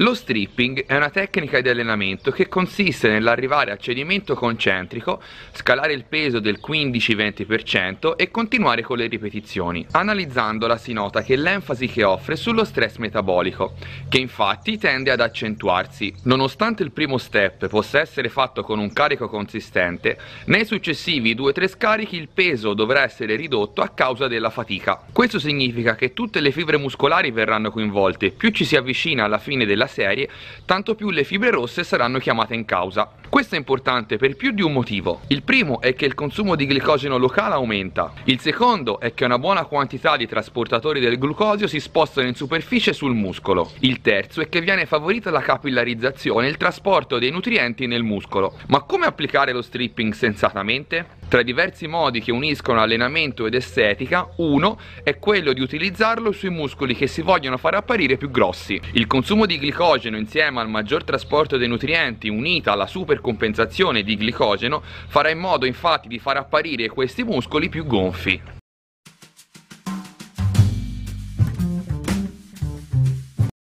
Lo stripping è una tecnica di allenamento che consiste nell'arrivare al cedimento concentrico, scalare il peso del 15-20% e continuare con le ripetizioni. Analizzandola si nota che l'enfasi che offre è sullo stress metabolico, che infatti tende ad accentuarsi. Nonostante il primo step possa essere fatto con un carico consistente, nei successivi 2-3 scarichi il peso dovrà essere ridotto a causa della fatica. Questo significa che tutte le fibre muscolari verranno coinvolte, più ci si avvicina alla fine della serie, tanto più le fibre rosse saranno chiamate in causa. Questo è importante per più di un motivo. Il primo è che il consumo di glicogeno locale aumenta. Il secondo è che una buona quantità di trasportatori del glucosio si spostano in superficie sul muscolo. Il terzo è che viene favorita la capillarizzazione e il trasporto dei nutrienti nel muscolo. Ma come applicare lo stripping sensatamente? Tra i diversi modi che uniscono allenamento ed estetica, uno è quello di utilizzarlo sui muscoli che si vogliono far apparire più grossi. Il consumo di glicogeno insieme al maggior trasporto dei nutrienti unita alla supercompensazione di glicogeno farà in modo infatti di far apparire questi muscoli più gonfi.